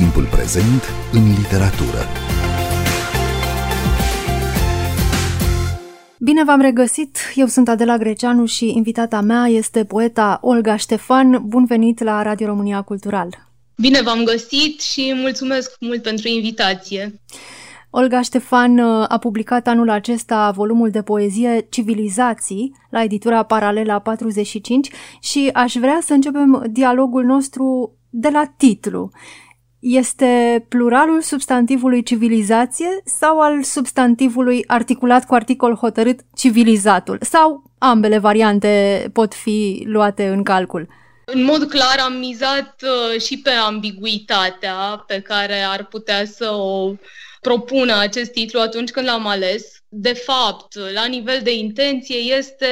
Timpul prezent în literatură. Bine v-am regăsit! Eu sunt Adela Greceanu și invitata mea este poeta Olga Ștefan. Bun venit la Radio România Cultural! Bine v-am găsit și mulțumesc mult pentru invitație! Olga Ștefan uh, a publicat anul acesta volumul de poezie Civilizații la editura Paralela 45 și aș vrea să începem dialogul nostru de la titlu. Este pluralul substantivului civilizație sau al substantivului articulat cu articol hotărât civilizatul? Sau ambele variante pot fi luate în calcul? În mod clar am mizat uh, și pe ambiguitatea pe care ar putea să o propună acest titlu atunci când l-am ales. De fapt, la nivel de intenție, este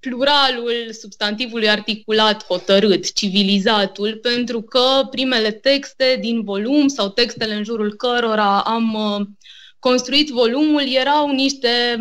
pluralul substantivului articulat hotărât, civilizatul, pentru că primele texte din volum sau textele în jurul cărora am uh, construit volumul erau niște,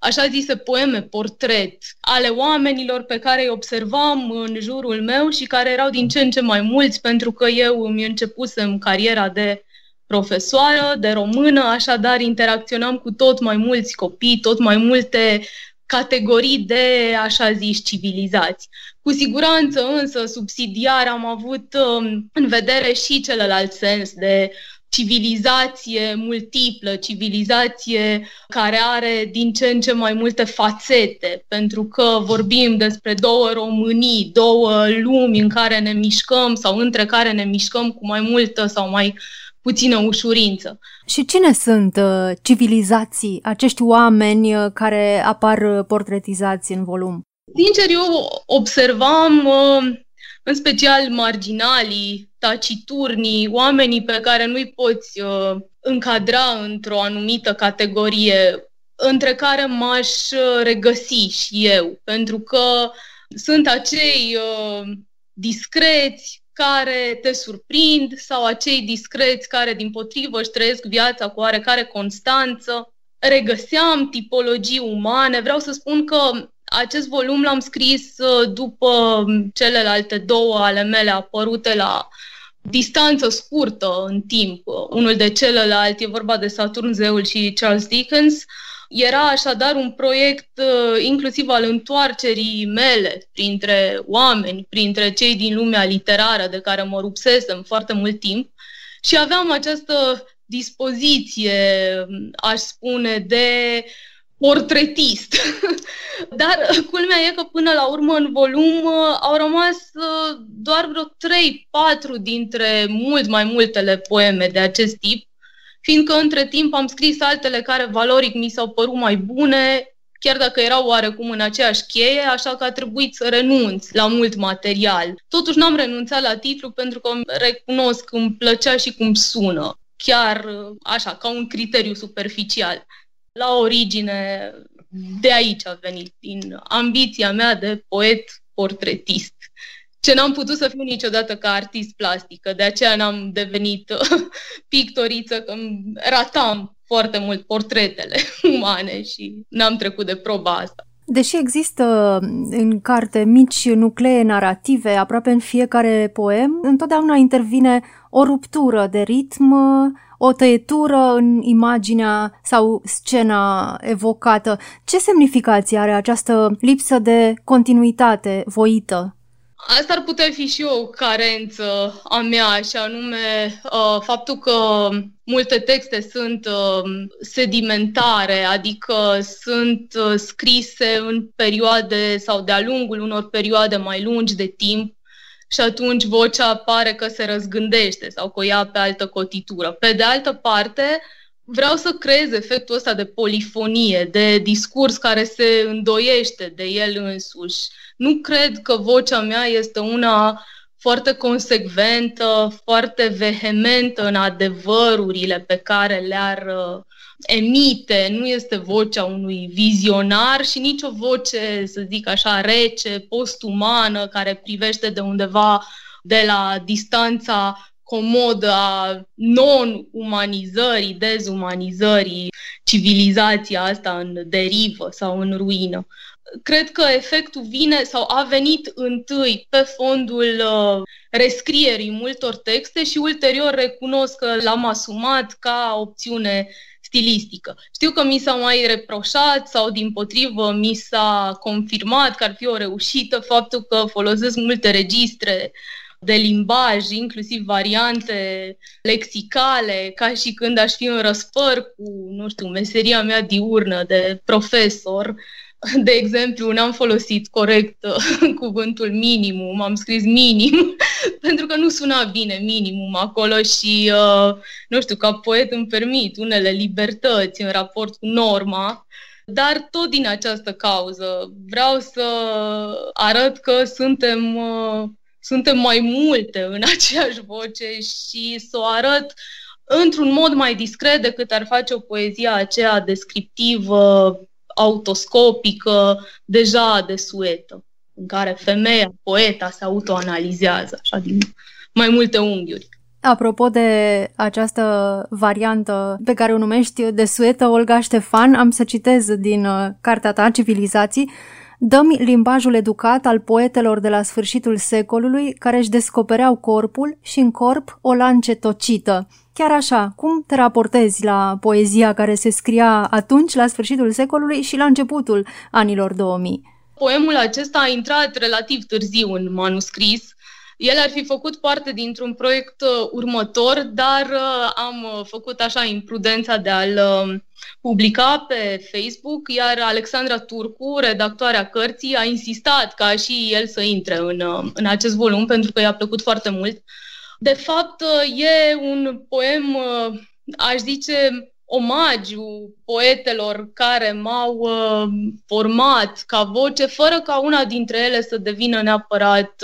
așa zise, poeme, portret ale oamenilor pe care îi observam în jurul meu și care erau din ce în ce mai mulți pentru că eu îmi începusem cariera de profesoară de română, așadar interacționam cu tot mai mulți copii, tot mai multe categorii de, așa zis, civilizați. Cu siguranță, însă, subsidiar am avut um, în vedere și celălalt sens de civilizație multiplă, civilizație care are din ce în ce mai multe fațete, pentru că vorbim despre două Românii, două lumi în care ne mișcăm sau între care ne mișcăm cu mai multă sau mai puțină ușurință. Și cine sunt uh, civilizații, acești oameni uh, care apar uh, portretizați în volum? Sincer, eu observam uh, în special marginalii, taciturnii, oamenii pe care nu-i poți uh, încadra într-o anumită categorie, între care m-aș uh, regăsi și eu, pentru că sunt acei uh, discreți, care te surprind sau acei discreți care, din potrivă, își trăiesc viața cu oarecare constanță. Regăseam tipologii umane. Vreau să spun că acest volum l-am scris uh, după celelalte două ale mele apărute la distanță scurtă în timp, unul de celălalt, e vorba de Saturn Zeul și Charles Dickens, era așadar un proiect uh, inclusiv al întoarcerii mele printre oameni, printre cei din lumea literară de care mă rupsesem foarte mult timp și aveam această dispoziție, aș spune, de portretist. Dar culmea e că până la urmă în volum uh, au rămas uh, doar vreo 3-4 dintre mult mai multele poeme de acest tip fiindcă între timp am scris altele care valoric mi s-au părut mai bune, chiar dacă erau oarecum în aceeași cheie, așa că a trebuit să renunț la mult material. Totuși n-am renunțat la titlu pentru că recunosc că îmi plăcea și cum sună, chiar așa, ca un criteriu superficial. La origine, de aici a venit, din ambiția mea de poet portretist ce n-am putut să fiu niciodată ca artist plastică, de aceea n-am devenit pictoriță, că ratam foarte mult portretele umane și n-am trecut de proba asta. Deși există în carte mici nuclee narrative aproape în fiecare poem, întotdeauna intervine o ruptură de ritm, o tăietură în imaginea sau scena evocată. Ce semnificație are această lipsă de continuitate voită? Asta ar putea fi și o carență a mea, și anume uh, faptul că multe texte sunt uh, sedimentare, adică sunt uh, scrise în perioade sau de-a lungul unor perioade mai lungi de timp și atunci vocea pare că se răzgândește sau că o ia pe altă cotitură. Pe de altă parte, vreau să creez efectul ăsta de polifonie, de discurs care se îndoiește de el însuși nu cred că vocea mea este una foarte consecventă, foarte vehementă în adevărurile pe care le-ar uh, emite. Nu este vocea unui vizionar și nici o voce, să zic așa, rece, postumană, care privește de undeva de la distanța comodă a non-umanizării, dezumanizării, civilizația asta în derivă sau în ruină. Cred că efectul vine sau a venit întâi pe fondul uh, rescrierii multor texte și ulterior recunosc că l-am asumat ca opțiune stilistică. Știu că mi s-a mai reproșat sau din potrivă mi s-a confirmat că ar fi o reușită faptul că folosesc multe registre de limbaj, inclusiv variante lexicale, ca și când aș fi în răspăr cu, nu știu, meseria mea diurnă de profesor. De exemplu, n-am folosit corect uh, cuvântul minimum, am scris minim, pentru că nu suna bine minimum acolo și, uh, nu știu, ca poet îmi permit unele libertăți în raport cu norma, dar tot din această cauză vreau să arăt că suntem uh, suntem mai multe în aceeași voce și să o arăt într-un mod mai discret decât ar face o poezie aceea descriptivă, autoscopică, deja desuetă, în care femeia, poeta, se autoanalizează, așa, din mai multe unghiuri. Apropo de această variantă pe care o numești de suetă Olga Ștefan, am să citez din uh, cartea ta, Civilizații, dăm limbajul educat al poetelor de la sfârșitul secolului care își descopereau corpul și în corp o lance tocită. Chiar așa, cum te raportezi la poezia care se scria atunci, la sfârșitul secolului și la începutul anilor 2000? Poemul acesta a intrat relativ târziu în manuscris, el ar fi făcut parte dintr-un proiect uh, următor, dar uh, am uh, făcut așa imprudența de a-l publica pe Facebook, iar Alexandra Turcu, redactoarea cărții, a insistat ca și el să intre în, în acest volum pentru că i-a plăcut foarte mult. De fapt, e un poem, aș zice, omagiu poetelor care m-au format ca voce, fără ca una dintre ele să devină neapărat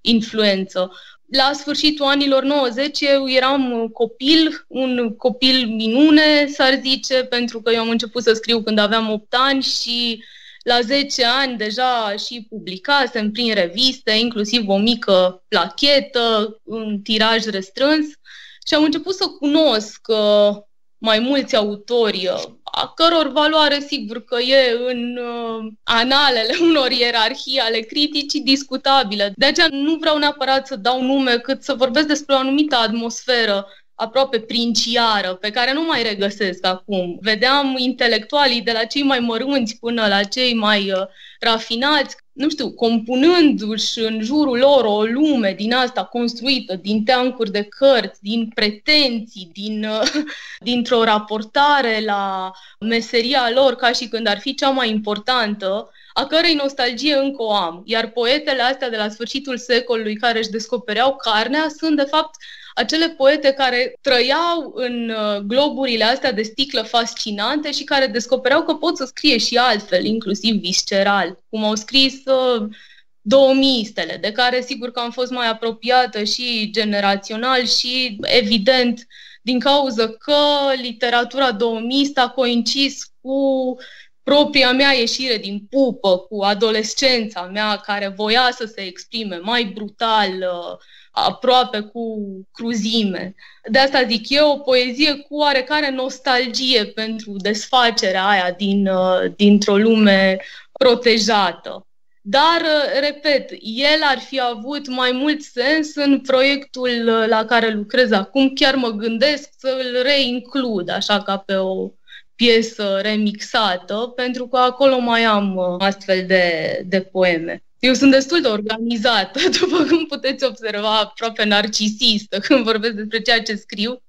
influență. La sfârșitul anilor 90 eu eram copil, un copil minune, s-ar zice, pentru că eu am început să scriu când aveam 8 ani și la 10 ani deja și publicasem prin reviste, inclusiv o mică plachetă, un tiraj restrâns și am început să cunosc uh, mai mulți autori, uh, a căror valoare sigur că e în uh, analele unor ierarhii ale criticii discutabile. De aceea nu vreau neapărat să dau nume, cât să vorbesc despre o anumită atmosferă aproape princiară, pe care nu mai regăsesc acum. Vedeam intelectualii de la cei mai mărunți până la cei mai uh, rafinați, nu știu, compunându-și în jurul lor o lume din asta construită, din teancuri de cărți, din pretenții, din, uh, dintr-o raportare la meseria lor ca și când ar fi cea mai importantă, a cărei nostalgie încă o am. Iar poetele astea de la sfârșitul secolului care își descopereau carnea sunt, de fapt, acele poete care trăiau în uh, globurile astea de sticlă fascinante și care descopereau că pot să scrie și altfel, inclusiv visceral, cum au scris uh, douămiistele, de care sigur că am fost mai apropiată și generațional și evident din cauza că literatura douămistă a coincis cu propria mea ieșire din pupă, cu adolescența mea care voia să se exprime mai brutal, uh, aproape cu cruzime. De asta zic eu, o poezie cu oarecare nostalgie pentru desfacerea aia din, uh, dintr-o lume protejată. Dar, uh, repet, el ar fi avut mai mult sens în proiectul uh, la care lucrez acum. Chiar mă gândesc să îl reinclud, așa ca pe o piesă remixată, pentru că acolo mai am astfel de, de poeme. Eu sunt destul de organizată, după cum puteți observa, aproape narcisistă când vorbesc despre ceea ce scriu,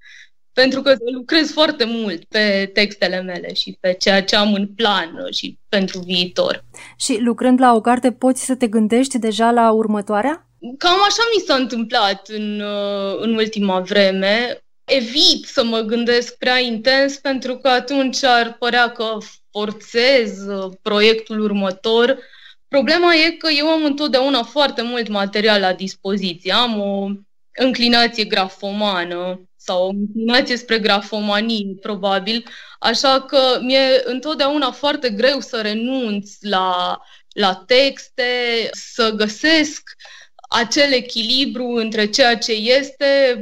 pentru că lucrez foarte mult pe textele mele și pe ceea ce am în plan și pentru viitor. Și lucrând la o carte, poți să te gândești deja la următoarea? Cam așa mi s-a întâmplat în, uh, în ultima vreme. Evit să mă gândesc prea intens pentru că atunci ar părea că forțez uh, proiectul următor Problema e că eu am întotdeauna foarte mult material la dispoziție. Am o înclinație grafomană sau o înclinație spre grafomanie, probabil, așa că mi-e întotdeauna foarte greu să renunț la, la texte, să găsesc acel echilibru între ceea ce este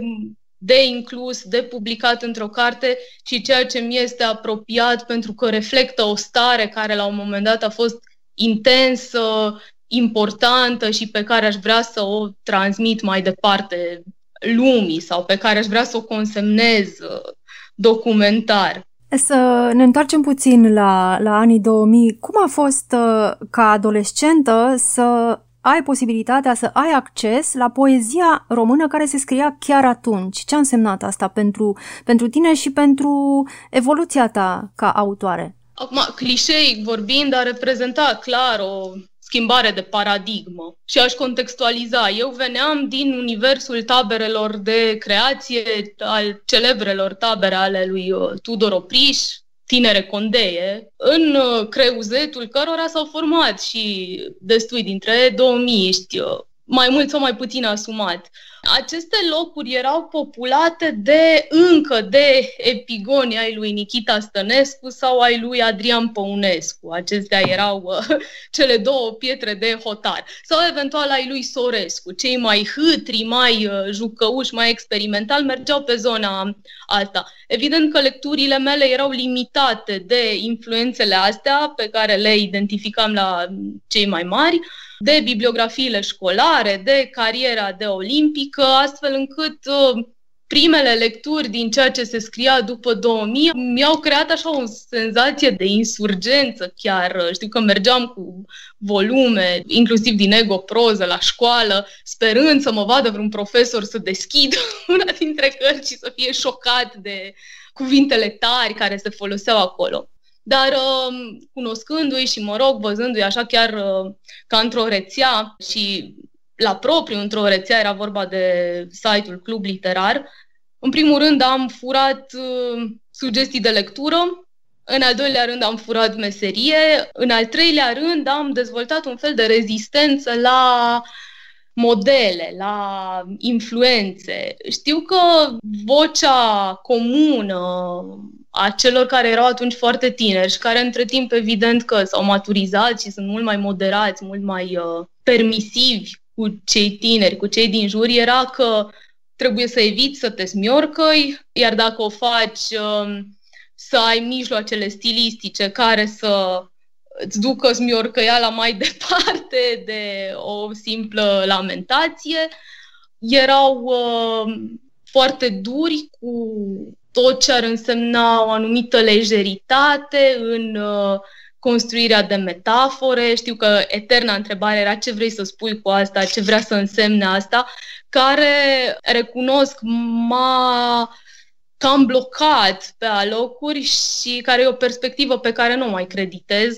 de inclus, de publicat într-o carte și ceea ce mi este apropiat pentru că reflectă o stare care la un moment dat a fost intensă, importantă și pe care aș vrea să o transmit mai departe lumii sau pe care aș vrea să o consemnez uh, documentar. Să ne întoarcem puțin la, la anii 2000. Cum a fost uh, ca adolescentă să ai posibilitatea să ai acces la poezia română care se scria chiar atunci? Ce a însemnat asta pentru, pentru tine și pentru evoluția ta ca autoare? Acum, clișei vorbind, a reprezentat clar o schimbare de paradigmă și aș contextualiza. Eu veneam din universul taberelor de creație al celebrelor tabere ale lui uh, Tudor Opriș, tinere condeie, în uh, creuzetul cărora s-au format și destui dintre douămiști, uh, mai mult sau mai puțin asumat. Aceste locuri erau populate de încă de epigoni ai lui Nikita Stănescu sau ai lui Adrian Păunescu. Acestea erau uh, cele două pietre de hotar. Sau eventual ai lui Sorescu. Cei mai hâtri, mai uh, jucăuși, mai experimental mergeau pe zona asta. Evident că lecturile mele erau limitate de influențele astea pe care le identificam la cei mai mari, de bibliografiile școlare, de cariera de olimpică, astfel încât uh, primele lecturi din ceea ce se scria după 2000 mi-au creat așa o senzație de insurgență chiar. Știu că mergeam cu volume, inclusiv din ego proză la școală, sperând să mă vadă vreun profesor să deschid una dintre cărți și să fie șocat de cuvintele tari care se foloseau acolo. Dar uh, cunoscându-i și, mă rog, văzându-i așa chiar uh, ca într-o rețea și la propriu într-o rețea, era vorba de site-ul Club Literar, în primul rând am furat uh, sugestii de lectură, în al doilea rând am furat meserie, în al treilea rând am dezvoltat un fel de rezistență la modele, la influențe. Știu că vocea comună a celor care erau atunci foarte tineri și care între timp evident că s-au maturizat și sunt mult mai moderați, mult mai uh, permisivi cu cei tineri, cu cei din jur, era că trebuie să eviți să te smiorcăi, iar dacă o faci, uh, să ai mijloacele stilistice care să îți ducă smiorcăiala mai departe de o simplă lamentație. Erau uh, foarte duri cu tot ce ar însemna o anumită lejeritate în uh, construirea de metafore. Știu că eterna întrebare era ce vrei să spui cu asta, ce vrea să însemne asta, care, recunosc, m-a cam blocat pe alocuri și care e o perspectivă pe care nu mai creditez.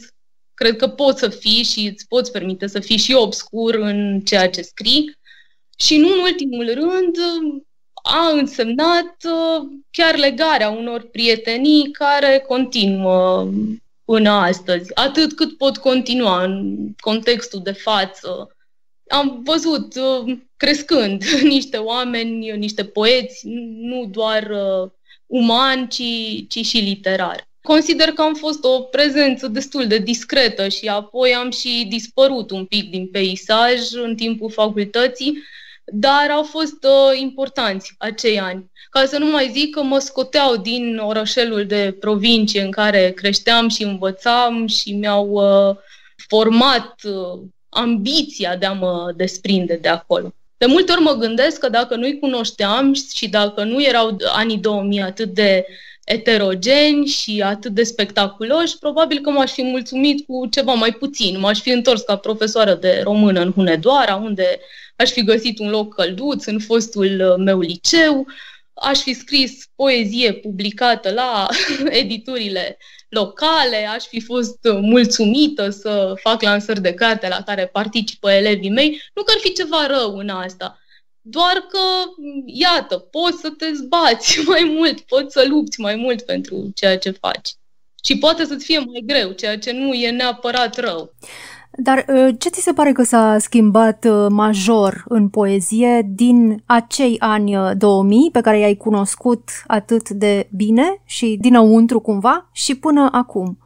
Cred că poți să fii și îți poți permite să fii și obscur în ceea ce scrii. Și nu în ultimul rând, a însemnat uh, chiar legarea unor prietenii care continuă până astăzi, atât cât pot continua în contextul de față. Am văzut uh, crescând niște oameni, niște poeți, nu doar uh, umani, ci, ci și literari. Consider că am fost o prezență destul de discretă și apoi am și dispărut un pic din peisaj în timpul facultății, dar au fost uh, importanți acei ani. Ca să nu mai zic că mă scoteau din orășelul de provincie în care creșteam și învățam și mi-au uh, format uh, ambiția de a mă desprinde de acolo. De multe ori mă gândesc că dacă nu-i cunoșteam și dacă nu erau anii 2000 atât de eterogeni și atât de spectaculoși, probabil că m-aș fi mulțumit cu ceva mai puțin. M-aș fi întors ca profesoară de română în Hunedoara, unde aș fi găsit un loc călduț în fostul uh, meu liceu, aș fi scris poezie publicată la editurile locale, aș fi fost uh, mulțumită să fac lansări de carte la care participă elevii mei. Nu că ar fi ceva rău în asta, doar că, iată, poți să te zbați mai mult, poți să lupți mai mult pentru ceea ce faci. Și poate să-ți fie mai greu, ceea ce nu e neapărat rău. Dar uh, ce ți se pare că s-a schimbat uh, major în poezie din acei ani 2000 uh, pe care i-ai cunoscut atât de bine și dinăuntru cumva și până acum?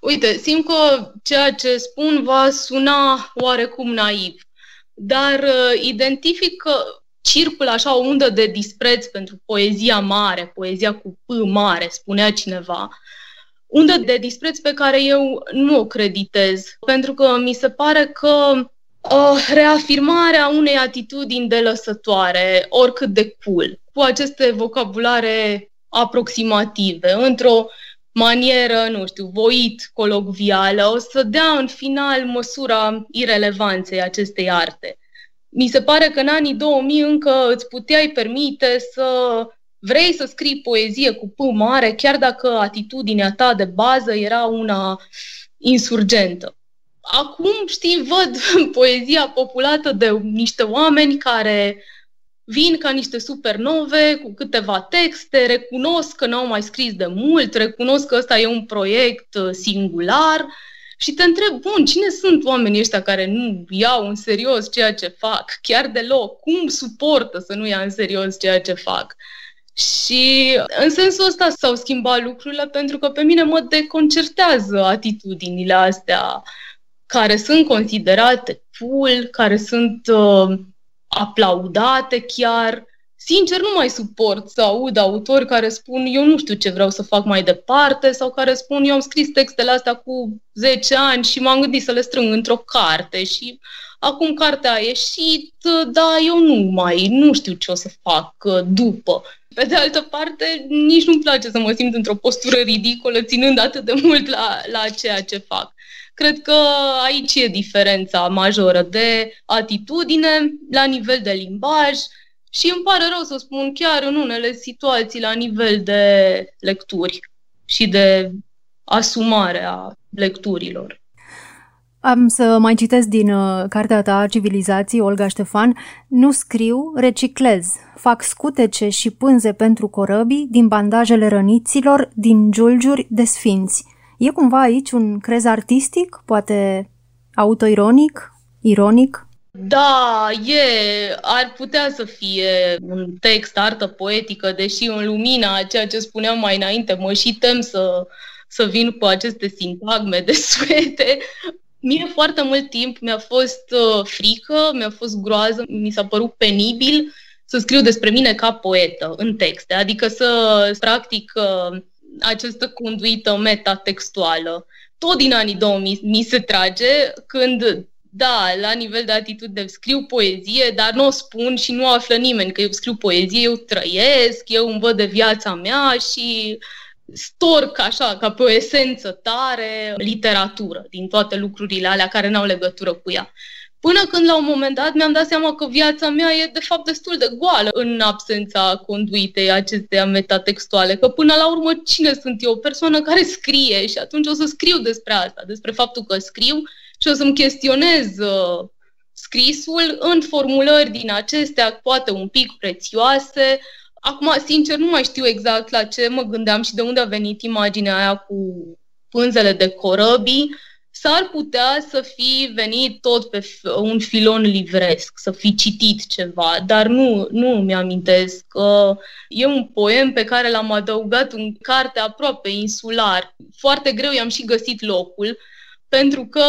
Uite, simt că ceea ce spun va suna oarecum naiv, dar identific că circulă așa o undă de dispreț pentru poezia mare, poezia cu P mare, spunea cineva, undă de dispreț pe care eu nu o creditez, pentru că mi se pare că uh, reafirmarea unei atitudini de lăsătoare, oricât de cool, cu aceste vocabulare aproximative, într-o manieră, nu știu, voit colocvială, o să dea în final măsura irelevanței acestei arte. Mi se pare că în anii 2000 încă îți puteai permite să vrei să scrii poezie cu P mare, chiar dacă atitudinea ta de bază era una insurgentă. Acum, știi, văd poezia populată de niște oameni care vin ca niște supernove cu câteva texte, recunosc că n-au mai scris de mult, recunosc că ăsta e un proiect uh, singular și te întreb, bun, cine sunt oamenii ăștia care nu iau în serios ceea ce fac, chiar deloc? Cum suportă să nu ia în serios ceea ce fac? Și în sensul ăsta s-au schimbat lucrurile pentru că pe mine mă deconcertează atitudinile astea care sunt considerate full, care sunt uh, aplaudate chiar. Sincer, nu mai suport să aud autori care spun eu nu știu ce vreau să fac mai departe sau care spun eu am scris textele astea cu 10 ani și m-am gândit să le strâng într-o carte și acum cartea a ieșit, dar eu nu mai, nu știu ce o să fac uh, după. Pe de altă parte, nici nu-mi place să mă simt într-o postură ridicolă ținând atât de mult la, la ceea ce fac. Cred că aici e diferența majoră de atitudine la nivel de limbaj și îmi pare rău să spun chiar în unele situații la nivel de lecturi și de asumare a lecturilor. Am să mai citesc din uh, cartea ta Civilizații, Olga Ștefan. Nu scriu, reciclez. Fac scutece și pânze pentru corăbii din bandajele răniților, din giulgiuri de sfinți. E cumva aici un crez artistic, poate autoironic, ironic? Da, e, ar putea să fie un text, artă poetică, deși în lumina a ceea ce spuneam mai înainte, mă și tem să, să vin cu aceste sintagme de suete. Mie foarte mult timp mi-a fost uh, frică, mi-a fost groază, mi s-a părut penibil să scriu despre mine ca poetă în texte, adică să practic uh, această conduită metatextuală. Tot din anii 2000 mi se trage când, da, la nivel de atitudine scriu poezie, dar nu o spun și nu află nimeni că eu scriu poezie, eu trăiesc, eu îmi văd de viața mea și storc așa, ca pe o esență tare, literatură din toate lucrurile alea care n-au legătură cu ea. Până când la un moment dat mi-am dat seama că viața mea e de fapt destul de goală în absența conduitei acesteia metatextuale, că până la urmă cine sunt eu? O persoană care scrie și atunci o să scriu despre asta, despre faptul că scriu și o să-mi chestionez uh, scrisul în formulări din acestea, poate un pic prețioase. Acum, sincer, nu mai știu exact la ce mă gândeam și de unde a venit imaginea aia cu pânzele de corăbii, s-ar putea să fi venit tot pe un filon livresc, să fi citit ceva, dar nu, nu mi-amintesc. că e un poem pe care l-am adăugat în carte aproape insular. Foarte greu i-am și găsit locul, pentru că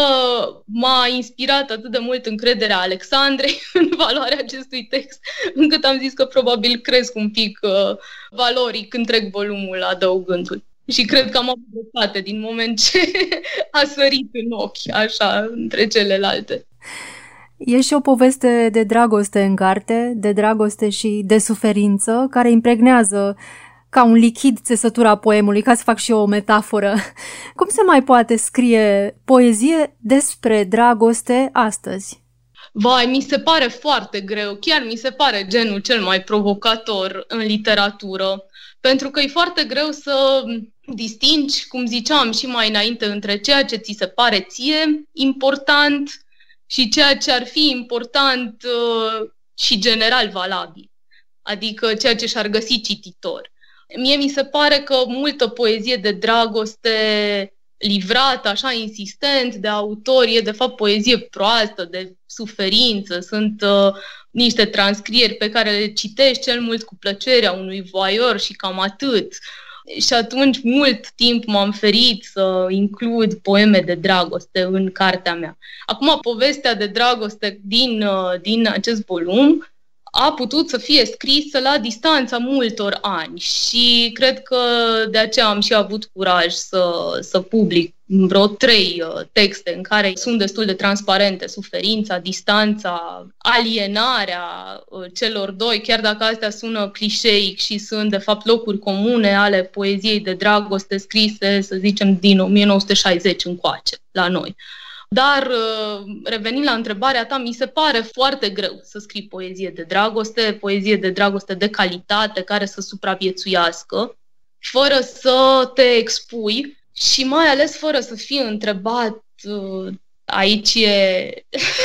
m-a inspirat atât de mult încrederea Alexandrei în valoarea acestui text, încât am zis că probabil cresc un pic uh, valoric întreg volumul adăugându-l. Și cred că am avut dreptate din moment ce a sărit în ochi, așa, între celelalte. E și o poveste de dragoste în carte, de dragoste și de suferință, care impregnează ca un lichid țesătura poemului, ca să fac și eu o metaforă. Cum se mai poate scrie poezie despre dragoste astăzi? Vai, mi se pare foarte greu, chiar mi se pare genul cel mai provocator în literatură, pentru că e foarte greu să distingi, cum ziceam și mai înainte, între ceea ce ți se pare ție important și ceea ce ar fi important uh, și general valabil, adică ceea ce și-ar găsi cititor. Mie mi se pare că multă poezie de dragoste livrată așa insistent de autori e de fapt poezie proastă, de suferință, sunt uh, niște transcrieri pe care le citești cel mult cu plăcerea unui voior și cam atât. Și atunci mult timp m-am ferit să includ poeme de dragoste în cartea mea. Acum, povestea de dragoste din, uh, din acest volum a putut să fie scrisă la distanța multor ani și cred că de aceea am și avut curaj să, să public vreo trei uh, texte în care sunt destul de transparente suferința, distanța, alienarea uh, celor doi, chiar dacă astea sună clișeic și sunt de fapt locuri comune ale poeziei de dragoste scrise, să zicem, din 1960 încoace la noi. Dar, uh, revenind la întrebarea ta, mi se pare foarte greu să scrii poezie de dragoste, poezie de dragoste de calitate, care să supraviețuiască, fără să te expui și mai ales fără să fii întrebat uh, aici e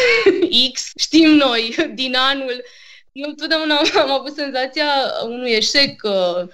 X, știm noi, din anul. Eu totdeauna am avut senzația unui eșec uh,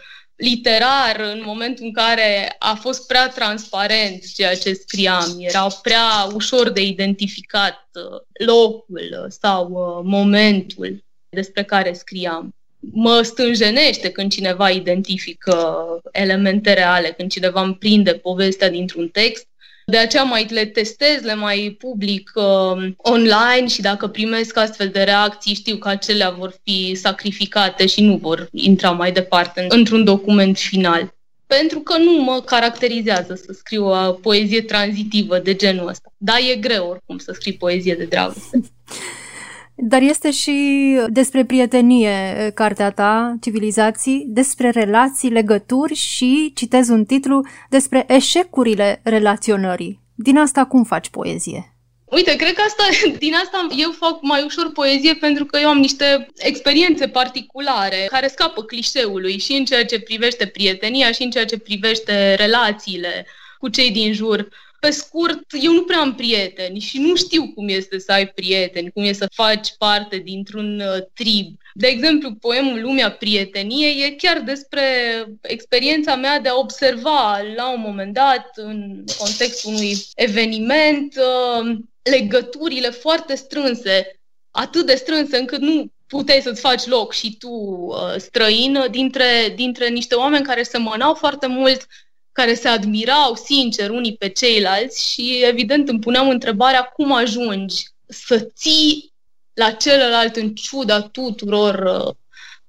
literar în momentul în care a fost prea transparent ceea ce scriam. Era prea ușor de identificat uh, locul sau uh, momentul despre care scriam. Mă stânjenește când cineva identifică elemente reale, când cineva îmi prinde povestea dintr-un text de aceea mai le testez, le mai public uh, online și dacă primesc astfel de reacții, știu că acelea vor fi sacrificate și nu vor intra mai departe într-un document final. Pentru că nu mă caracterizează să scriu o poezie tranzitivă de genul ăsta. Dar e greu oricum să scrii poezie de dragoste. Dar este și despre prietenie cartea ta, civilizații, despre relații, legături și, citez un titlu, despre eșecurile relaționării. Din asta cum faci poezie? Uite, cred că asta, din asta eu fac mai ușor poezie pentru că eu am niște experiențe particulare care scapă clișeului și în ceea ce privește prietenia și în ceea ce privește relațiile cu cei din jur pe scurt, eu nu prea am prieteni și nu știu cum este să ai prieteni, cum este să faci parte dintr-un uh, trib. De exemplu, poemul Lumea Prieteniei e chiar despre experiența mea de a observa la un moment dat, în contextul unui eveniment, uh, legăturile foarte strânse, atât de strânse încât nu puteai să-ți faci loc și tu uh, străin dintre, dintre niște oameni care se mănau foarte mult, care se admirau sincer unii pe ceilalți și evident îmi puneam întrebarea cum ajungi să ții la celălalt în ciuda tuturor uh,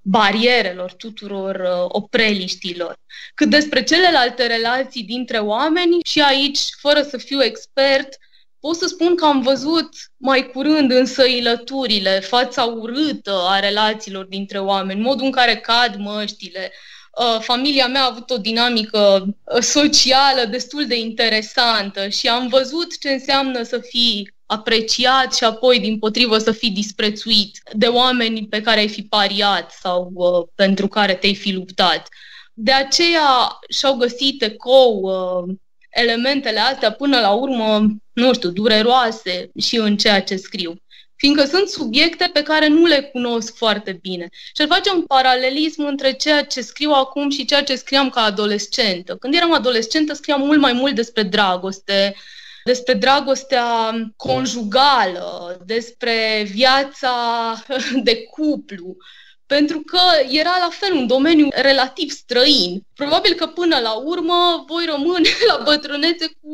barierelor, tuturor uh, opreliștilor. Cât despre celelalte relații dintre oameni și aici, fără să fiu expert, pot să spun că am văzut mai curând însăilăturile, fața urâtă a relațiilor dintre oameni, modul în care cad măștile, Uh, familia mea a avut o dinamică uh, socială destul de interesantă și am văzut ce înseamnă să fii apreciat și apoi, din potrivă, să fii disprețuit de oameni pe care ai fi pariat sau uh, pentru care te-ai fi luptat. De aceea și-au găsit ecou uh, elementele astea până la urmă, nu știu, dureroase și în ceea ce scriu fiindcă sunt subiecte pe care nu le cunosc foarte bine. Și ar face un paralelism între ceea ce scriu acum și ceea ce scriam ca adolescentă. Când eram adolescentă, scriam mult mai mult despre dragoste, despre dragostea conjugală, despre viața de cuplu, pentru că era la fel un domeniu relativ străin. Probabil că până la urmă voi rămâne la bătrânețe cu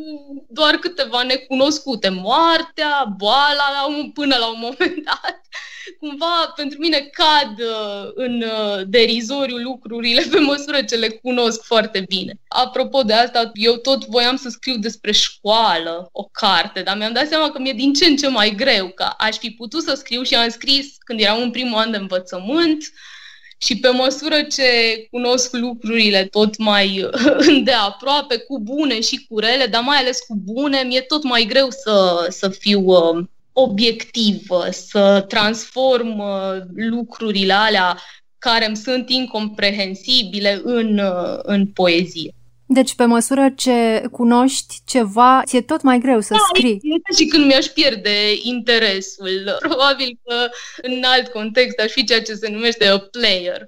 doar câteva necunoscute. Moartea, boala, până la un moment dat cumva pentru mine cad uh, în uh, derizoriu lucrurile pe măsură ce le cunosc foarte bine. Apropo de asta, eu tot voiam să scriu despre școală, o carte, dar mi-am dat seama că mi-e din ce în ce mai greu, că aș fi putut să scriu și am scris când eram în primul an de învățământ, și pe măsură ce cunosc lucrurile tot mai îndeaproape, cu bune și cu rele, dar mai ales cu bune, mi-e tot mai greu să, să fiu uh, obiectivă, să transform uh, lucrurile alea care îmi sunt incomprehensibile în, uh, în poezie. Deci, pe măsură ce cunoști ceva, ți-e tot mai greu să da, scrii. și când mi-aș pierde interesul. Probabil că în alt context aș fi ceea ce se numește a player.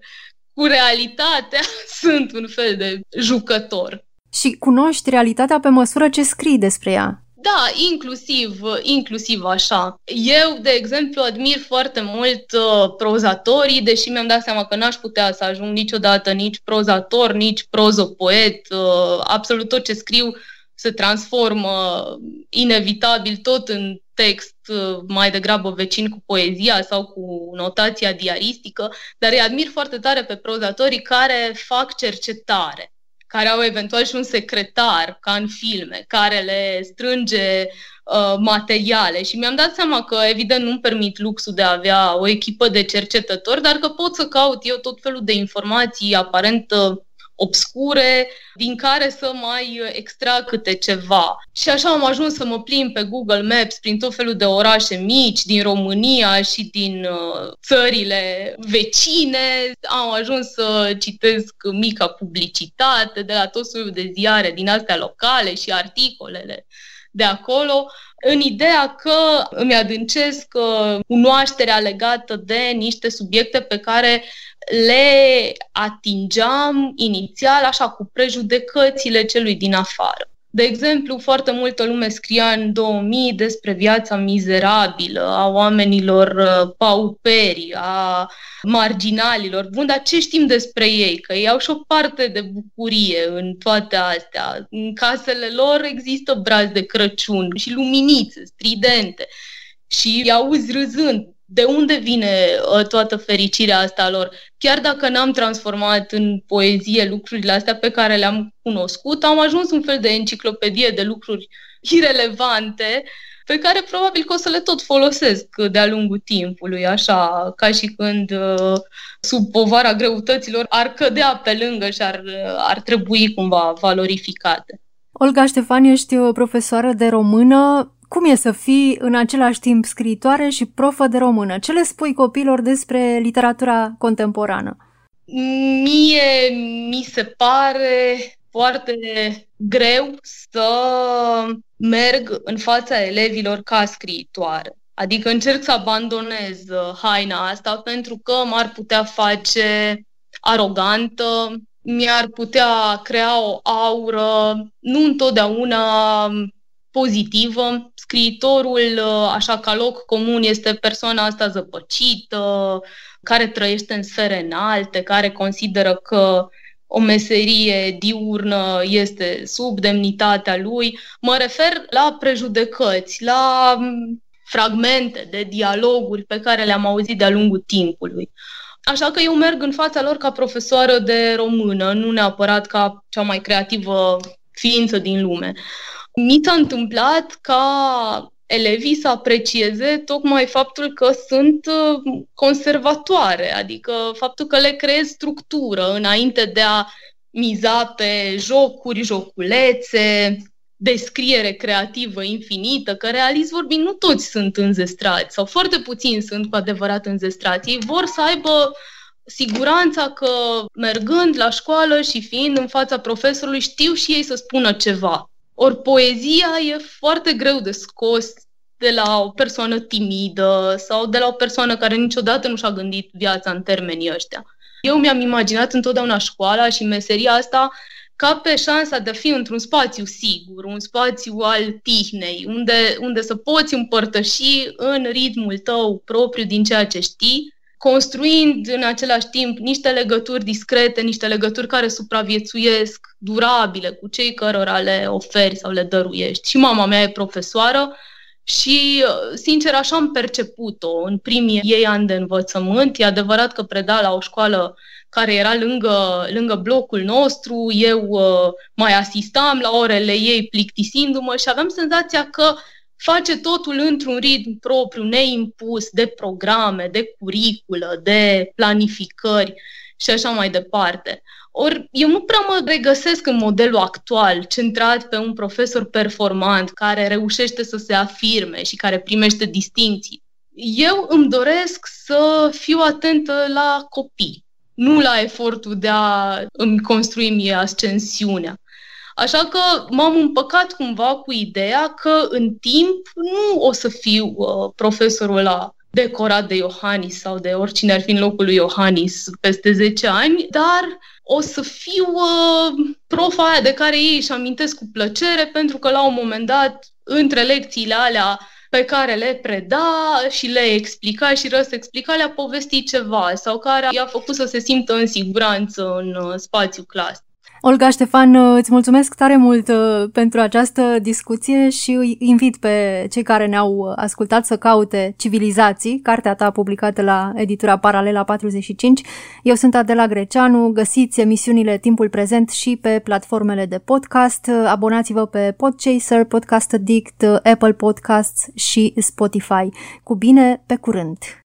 Cu realitatea sunt un fel de jucător. Și cunoști realitatea pe măsură ce scrii despre ea. Da, inclusiv, inclusiv așa. Eu, de exemplu, admir foarte mult uh, prozatorii, deși mi-am dat seama că n-aș putea să ajung niciodată nici prozator, nici prozopoet. Uh, absolut tot ce scriu se transformă inevitabil tot în text uh, mai degrabă vecin cu poezia sau cu notația diaristică, dar îi admir foarte tare pe prozatorii care fac cercetare care au eventual și un secretar, ca în filme, care le strânge uh, materiale. Și mi-am dat seama că, evident, nu-mi permit luxul de a avea o echipă de cercetători, dar că pot să caut eu tot felul de informații aparent uh, obscure, din care să mai extrag câte ceva. Și așa am ajuns să mă plimb pe Google Maps prin tot felul de orașe mici din România și din uh, țările vecine. Am ajuns să citesc mica publicitate de la tot felul de ziare din astea locale și articolele de acolo, în ideea că îmi adâncesc uh, cunoașterea legată de niște subiecte pe care le atingeam inițial așa cu prejudecățile celui din afară. De exemplu, foarte multă lume scria în 2000 despre viața mizerabilă a oamenilor uh, pauperi, a marginalilor. Bun, dar ce știm despre ei? Că ei au și o parte de bucurie în toate astea. În casele lor există braz de Crăciun și luminițe stridente și îi auzi râzând de unde vine uh, toată fericirea asta lor? Chiar dacă n-am transformat în poezie lucrurile astea pe care le-am cunoscut, am ajuns un fel de enciclopedie de lucruri irelevante pe care probabil că o să le tot folosesc de-a lungul timpului, așa ca și când uh, sub povara greutăților ar cădea pe lângă și ar, uh, ar trebui cumva valorificate. Olga Ștefan, ești profesoară de română. Cum e să fii în același timp scriitoare și profă de română? Ce le spui copilor despre literatura contemporană? Mie mi se pare foarte greu să merg în fața elevilor ca scriitoare. Adică încerc să abandonez uh, haina asta pentru că m-ar putea face arogantă, mi-ar putea crea o aură nu întotdeauna pozitivă. Scriitorul, uh, așa ca loc comun, este persoana asta zăpăcită, care trăiește în sfere înalte, care consideră că o meserie diurnă este sub demnitatea lui. Mă refer la prejudecăți, la mm, fragmente de dialoguri pe care le-am auzit de-a lungul timpului. Așa că eu merg în fața lor ca profesoară de română, nu neapărat ca cea mai creativă ființă din lume. Mi s-a întâmplat ca elevii să aprecieze tocmai faptul că sunt uh, conservatoare, adică faptul că le creez structură înainte de a miza pe jocuri, joculețe, descriere creativă infinită, că realist vorbind nu toți sunt înzestrați sau foarte puțini sunt cu adevărat înzestrați. Ei vor să aibă siguranța că mergând la școală și fiind în fața profesorului știu și ei să spună ceva. Ori poezia e foarte greu de scos de la o persoană timidă sau de la o persoană care niciodată nu și-a gândit viața în termenii ăștia. Eu mi-am imaginat întotdeauna școala și meseria asta ca pe șansa de a fi într-un spațiu sigur, un spațiu al tihnei, unde, unde să poți împărtăși în ritmul tău propriu din ceea ce știi construind în același timp niște legături discrete, niște legături care supraviețuiesc, durabile, cu cei cărora le oferi sau le dăruiești. Și mama mea e profesoară și, sincer, așa am perceput-o în primii ei ani de învățământ. E adevărat că preda la o școală care era lângă, lângă blocul nostru, eu uh, mai asistam la orele ei plictisindu-mă și aveam senzația că face totul într-un ritm propriu, neimpus de programe, de curiculă, de planificări și așa mai departe. Ori eu nu prea mă regăsesc în modelul actual, centrat pe un profesor performant care reușește să se afirme și care primește distinții. Eu îmi doresc să fiu atentă la copii, nu la efortul de a îmi construi mie ascensiunea. Așa că m-am împăcat cumva cu ideea că în timp nu o să fiu uh, profesorul la decorat de Iohannis sau de oricine ar fi în locul lui Iohannis peste 10 ani, dar o să fiu uh, profa aia de care ei își amintesc cu plăcere pentru că la un moment dat, între lecțiile alea pe care le preda și le explica și răs explica, le-a povestit ceva sau care i-a făcut să se simtă în siguranță în uh, spațiu clas. Olga Ștefan, îți mulțumesc tare mult uh, pentru această discuție și îi invit pe cei care ne-au ascultat să caute Civilizații, cartea ta publicată la editura Paralela 45. Eu sunt Adela Greceanu, găsiți emisiunile Timpul Prezent și pe platformele de podcast. Abonați-vă pe Podchaser, Podcast Addict, Apple Podcasts și Spotify. Cu bine, pe curând!